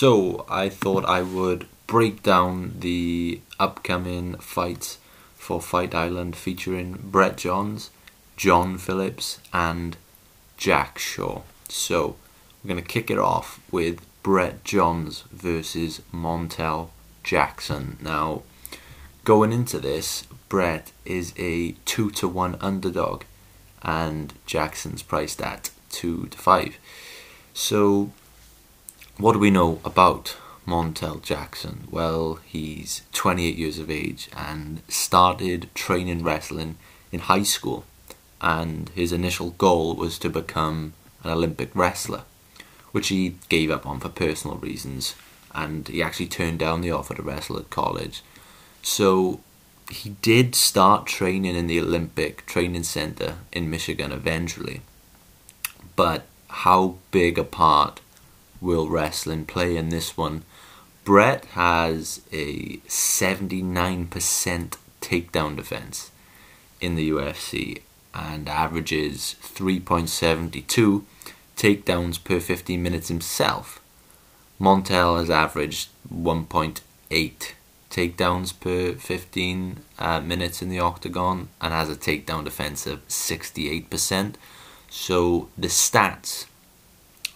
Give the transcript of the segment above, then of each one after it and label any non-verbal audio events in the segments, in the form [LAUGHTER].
So I thought I would break down the upcoming fights for Fight Island featuring Brett Johns, John Phillips, and Jack Shore. So we're going to kick it off with Brett Johns versus Montel Jackson. Now, going into this, Brett is a 2 to 1 underdog and Jackson's priced at 2 to 5. So, what do we know about Montel Jackson? Well, he's 28 years of age and started training wrestling in high school, and his initial goal was to become an Olympic wrestler, which he gave up on for personal reasons, and he actually turned down the offer to wrestle at college. So, he did start training in the Olympic Training Center in Michigan eventually, but how big a part will wrestling play in this one? Brett has a 79% takedown defense in the UFC and averages 3.72 takedowns per 15 minutes himself. Montel has averaged 1.8 takedowns per 15 uh, minutes in the octagon and has a takedown defense of 68%. So the stats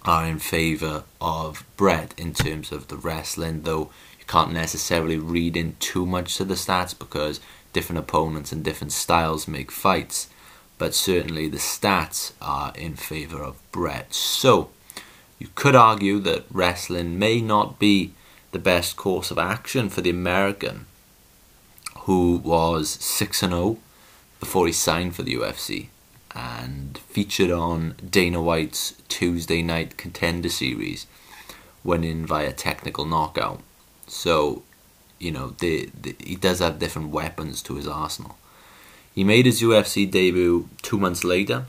are in favour of Brett in terms of the wrestling, though you can't necessarily read in too much to the stats because different opponents and different styles make fights. But certainly the stats are in favour of Brett. So you could argue that wrestling may not be the best course of action for the American, who was 6 0 before he signed for the UFC and featured on Dana White's Tuesday Night Contender Series, winning via technical knockout. So, you know, he does have different weapons to his arsenal. He made his UFC debut two months later,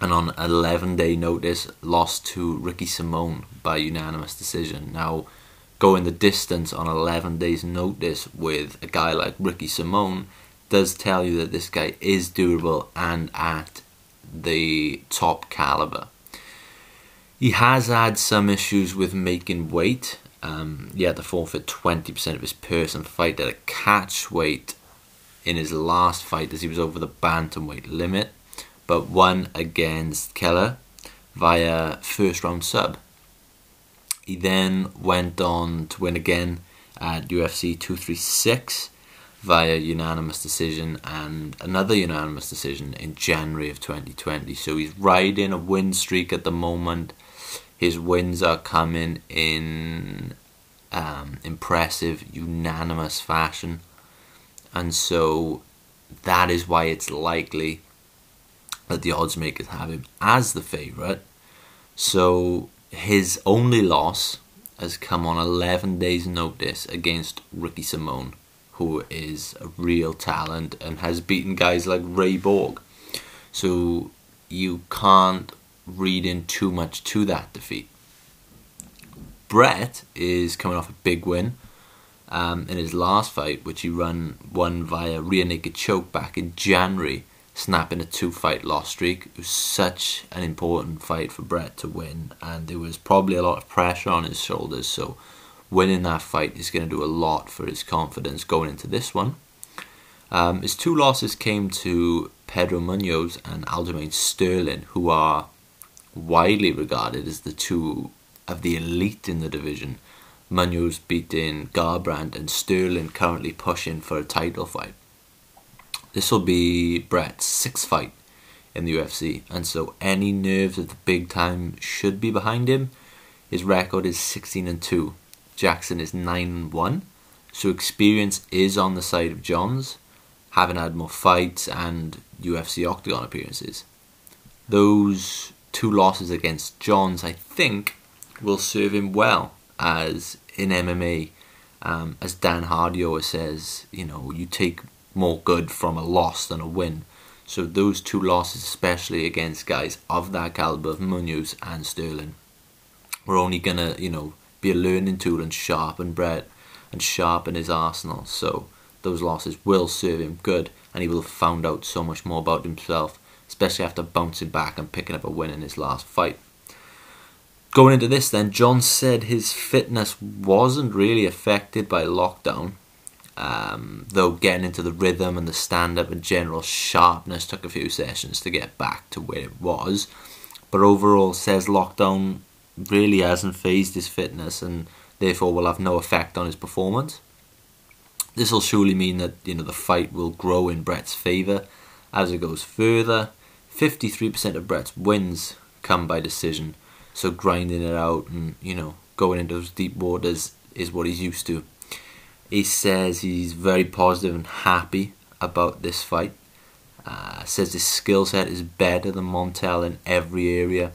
and on 11 day notice, lost to Ricky Simone by unanimous decision. Now, going the distance on 11 days' notice with a guy like Ricky Simone does tell you that this guy is durable and at the top caliber. He has had some issues with making weight. Um, he had to forfeit 20% of his purse and fight at a catch weight in his last fight as he was over the bantamweight limit, but won against Kelleher via first round sub. He then went on to win again at UFC 236 via unanimous decision and another unanimous decision in January of 2020. So he's riding a win streak at the moment. His wins are coming in um, impressive, unanimous fashion. And so that is why it's likely that the odds makers have him as the favourite. So his only loss has come on 11 days' notice against Ricky Simone who is a real talent and has beaten guys like Ray Borg. So you can't read in too much to that defeat. Brett is coming off a big win um, in his last fight, which he run won via rear naked choke back in January, snapping a two fight loss streak. It was such an important fight for Brett to win, and there was probably a lot of pressure on his shoulders. So winning that fight is going to do a lot for his confidence going into this one. Um, his two losses came to Pedro Munhoz and Aljamain Sterling, who are widely regarded as the two of the elite in the division. Munhoz beating Garbrandt and Sterling currently pushing for a title fight. This will be Brett's sixth fight in the UFC, and so any nerves at the big time should be behind him. His record is 16 and 2 Jackson is 9 1. So experience is on the side of Johns, having had more fights and UFC Octagon appearances. Those two losses against Johns, I think, will serve him well as in MMA. Um, as Dan Hardy always says, you know, you take more good from a loss than a win. So those two losses, especially against guys of that caliber of Munhoz and Sterling, we're only gonna, you know, be a learning tool and sharpen Brett and sharpen his arsenal. So those losses will serve him good, and he will have found out so much more about himself, especially after bouncing back and picking up a win in his last fight. going into this, then John said his fitness wasn't really affected by lockdown. Um, though getting into the rhythm and the stand up and general sharpness took a few sessions to get back to where it was. But overall, says lockdown really hasn't phased his fitness and therefore will have no effect on his performance. This will surely mean that you know the fight will grow in Brett's favour as it goes further. 53% of Brett's wins come by decision, so grinding it out and you know going into those deep waters is what he's used to. He says he's very positive and happy about this fight. Uh, says his skill set is better than Montel in every area.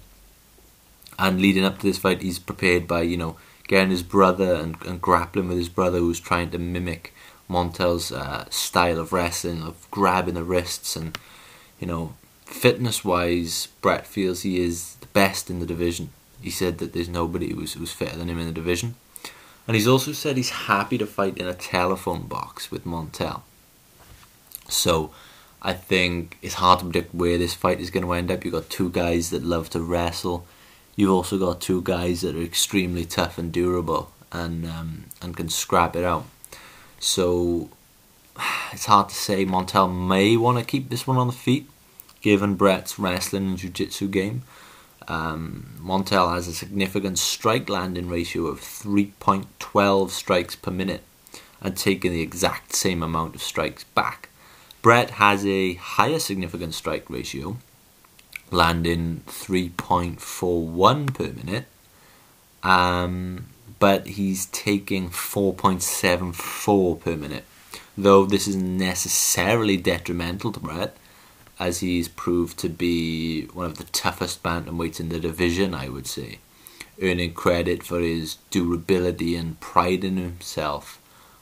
And leading up to this fight, he's prepared by you know getting his brother and, and grappling with his brother, who's trying to mimic Montel's uh, style of wrestling, of grabbing the wrists, and you know, fitness-wise, Brett feels he is the best in the division. He said that there's nobody who's who's fitter than him in the division. And he's also said he's happy to fight in a telephone box with Montel. So I think it's hard to predict where this fight is going to end up. You've got two guys that love to wrestle. You've also got two guys that are extremely tough and durable and um, and can scrap it out. So [SIGHS] it's hard to say. Montel may want to keep this one on the feet, given Brett's wrestling and jiu-jitsu game. Um, Montel has a significant strike landing ratio of 3.12 strikes per minute and taking the exact same amount of strikes back. Brett has a higher significant strike ratio, landing 3.41 per minute, um, but he's taking 4.74 per minute. Though this isn't necessarily detrimental to Brett, as he's proved to be one of the toughest bantamweights in the division, I would say, earning credit for his durability and pride in himself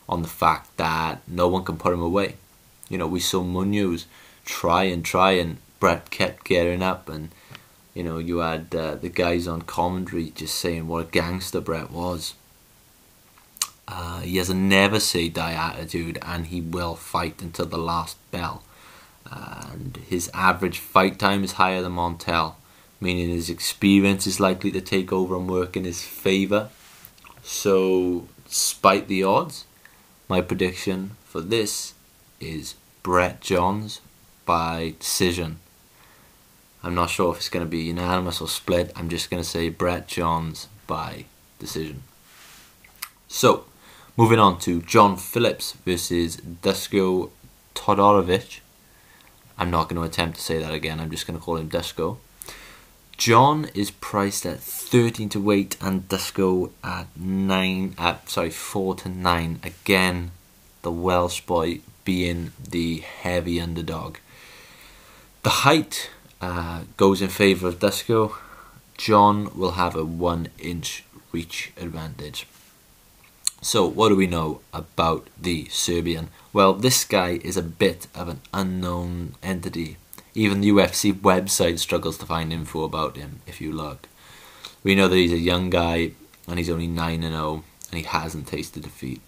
on the fact that no one can put him away. You know, we saw Munhoz try and try, and Brett kept getting up, and you know, you had uh, the guys on commentary just saying what a gangster Brett was. Uh, he has a never say die attitude, and he will fight until the last bell and his average fight time is higher than Montel, meaning his experience is likely to take over and work in his favour. So, despite the odds, my prediction for this is Brett Johns by decision. I'm not sure if it's going to be unanimous or split. I'm just going to say Brett Johns by decision. So, moving on to John Phillips versus Dusko Todorovic. I'm not going to attempt to say that again. I'm just going to call him Dusko. John is priced at 13 to 8 and Dusko at 9 at sorry 4 to 9 again the Welsh boy being the heavy underdog the height uh, goes in favour of Dusko John will have a 1 inch reach advantage so, what do we know about the Serbian? Well, this guy is a bit of an unknown entity. Even the UFC website struggles to find info about him if you look. We know that he's a young guy and he's only 9 and 0 and he hasn't tasted defeat.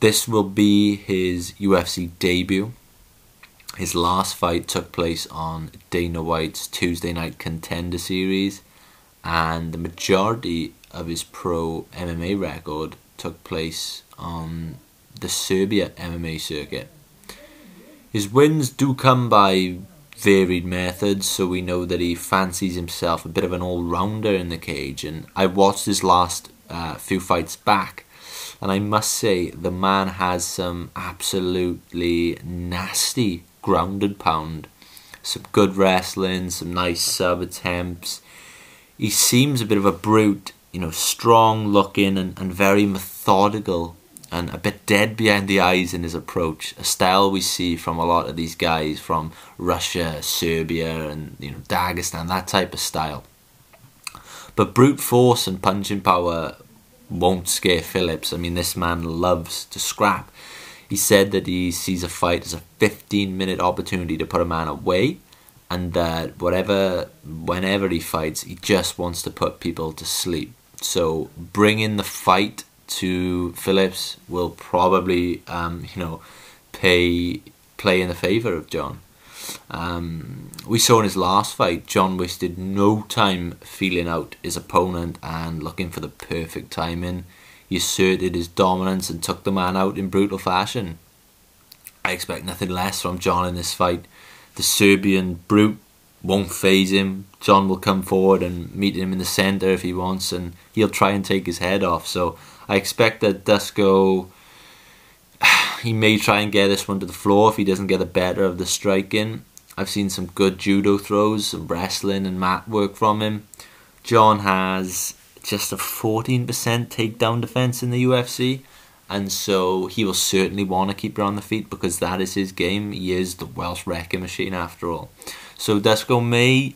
This will be his UFC debut. His last fight took place on Dana White's Tuesday Night Contender Series, and the majority of his pro MMA record took place on the Serbia MMA circuit. His wins do come by varied methods, so we know that he fancies himself a bit of an all rounder in the cage. And I watched his last uh, few fights back, and I must say the man has some absolutely nasty grounded pound, some good wrestling, some nice sub attempts. He seems a bit of a brute you know, strong looking and, and very methodical and a bit dead behind the eyes in his approach. A style we see from a lot of these guys from Russia, Serbia, and you know Dagestan, that type of style. But brute force and punching power won't scare Phillips. I mean, this man loves to scrap. He said that he sees a fight as a 15 minute opportunity to put a man away and that whatever whenever he fights he just wants to put people to sleep so bringing the fight to Phillips will probably, um, you know, pay play in the favour of John. Um, we saw in his last fight, John wasted no time feeling out his opponent and looking for the perfect timing. He asserted his dominance and took the man out in brutal fashion. I expect nothing less from John in this fight. The Serbian brute won't phase him. John will come forward and meet him in the centre if he wants, and he'll try and take his head off. So I expect that Dusko [SIGHS] he may try and get this one to the floor if he doesn't get the better of the striking. I've seen some good judo throws, some wrestling and mat work from him. John has just a 14% takedown defense in the UFC, and so he will certainly want to keep her on the feet because that is his game. He is the Welsh wrecking machine after all. So Dusko may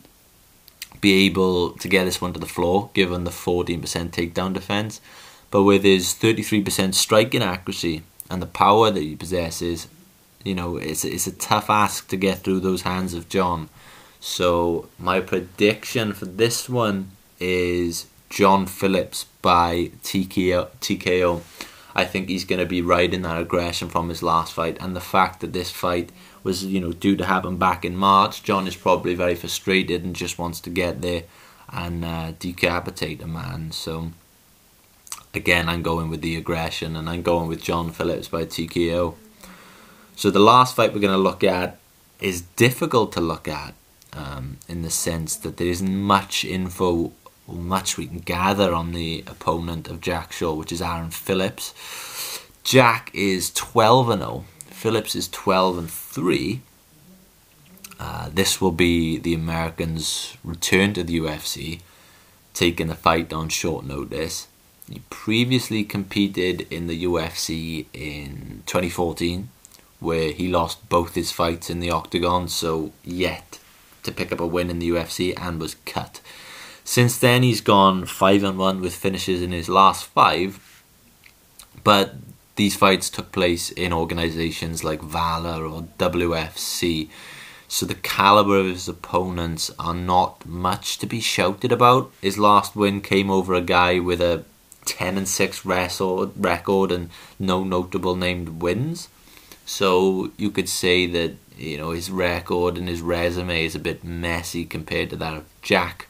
be able to get this one to the floor given the 14% takedown defense, but with his 33% striking accuracy and the power that he possesses, you know, it's it's a tough ask to get through those hands of John. So my prediction for this one is John Phillips by TKO. TKO. I think he's going to be riding that aggression from his last fight, and the fact that this fight was, you know, due to happen back in March. John is probably very frustrated and just wants to get there and uh, decapitate a man. So again, I'm going with the aggression and I'm going with John Phillips by TKO. So the last fight we're going to look at is difficult to look at um, in the sense that there isn't much info much we can gather on the opponent of Jack Shore, which is Aaron Phillips. Jack is 12 and 0. Phillips is 12 and 3. Uh, this will be the Americans' return to the UFC, taking the fight on short notice. He previously competed in the UFC in 2014, where he lost both his fights in the octagon, so yet to pick up a win in the UFC and was cut. Since then, he's gone 5 and 1 with finishes in his last five, but these fights took place in organizations like Valor or WFC. So the caliber of his opponents are not much to be shouted about. His last win came over a guy with a 10 and 6 record and no notable named wins. So you could say that you know his record and his resume is a bit messy compared to that of Jack,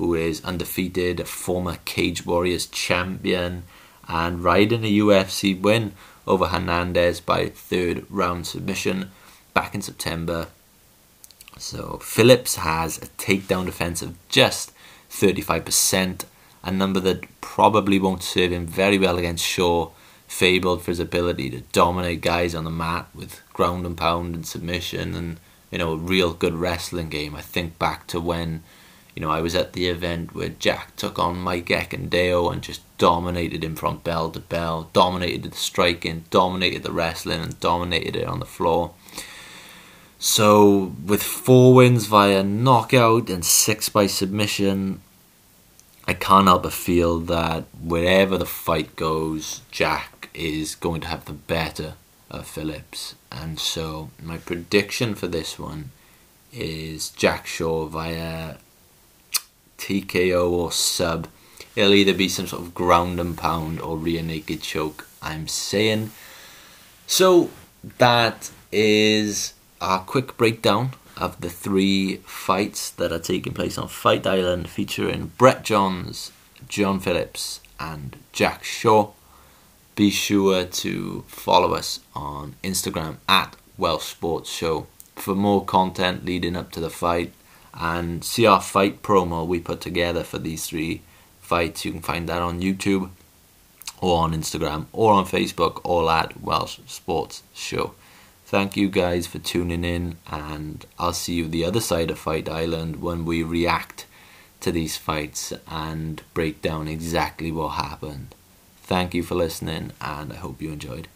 who is undefeated, a former Cage Warriors champion, and riding a UFC win over Hernandez by third round submission back in September. So Phillips has a takedown defense of just 35%, a number that probably won't serve him very well against Shore, fabled for his ability to dominate guys on the mat with ground and pound and submission and you know a real good wrestling game. I think back to when you know I was at the event where Jack took on Mike Deo and just dominated him from bell to bell, dominated the striking, dominated the wrestling, and dominated it on the floor. So, with four wins via knockout and six by submission, I can't help but feel that wherever the fight goes, Jack is going to have the better of Phillips. And so my prediction for this one is Jack Shore via TKO or sub. It'll either be some sort of ground and pound or rear naked choke, I'm saying. So that is our quick breakdown of the three fights that are taking place on Fight Island featuring Brett Johns, John Phillips, and Jack Shore. Be sure to follow us on Instagram at Welsh Sports Show for more content leading up to the fight and see our fight promo we put together for these three fights. You can find that on YouTube or on Instagram or on Facebook, all at Welsh Sports Show. Thank you guys for tuning in, and I'll see you the other side of Fight Island when we react to these fights and break down exactly what happened. Thank you for listening, and I hope you enjoyed.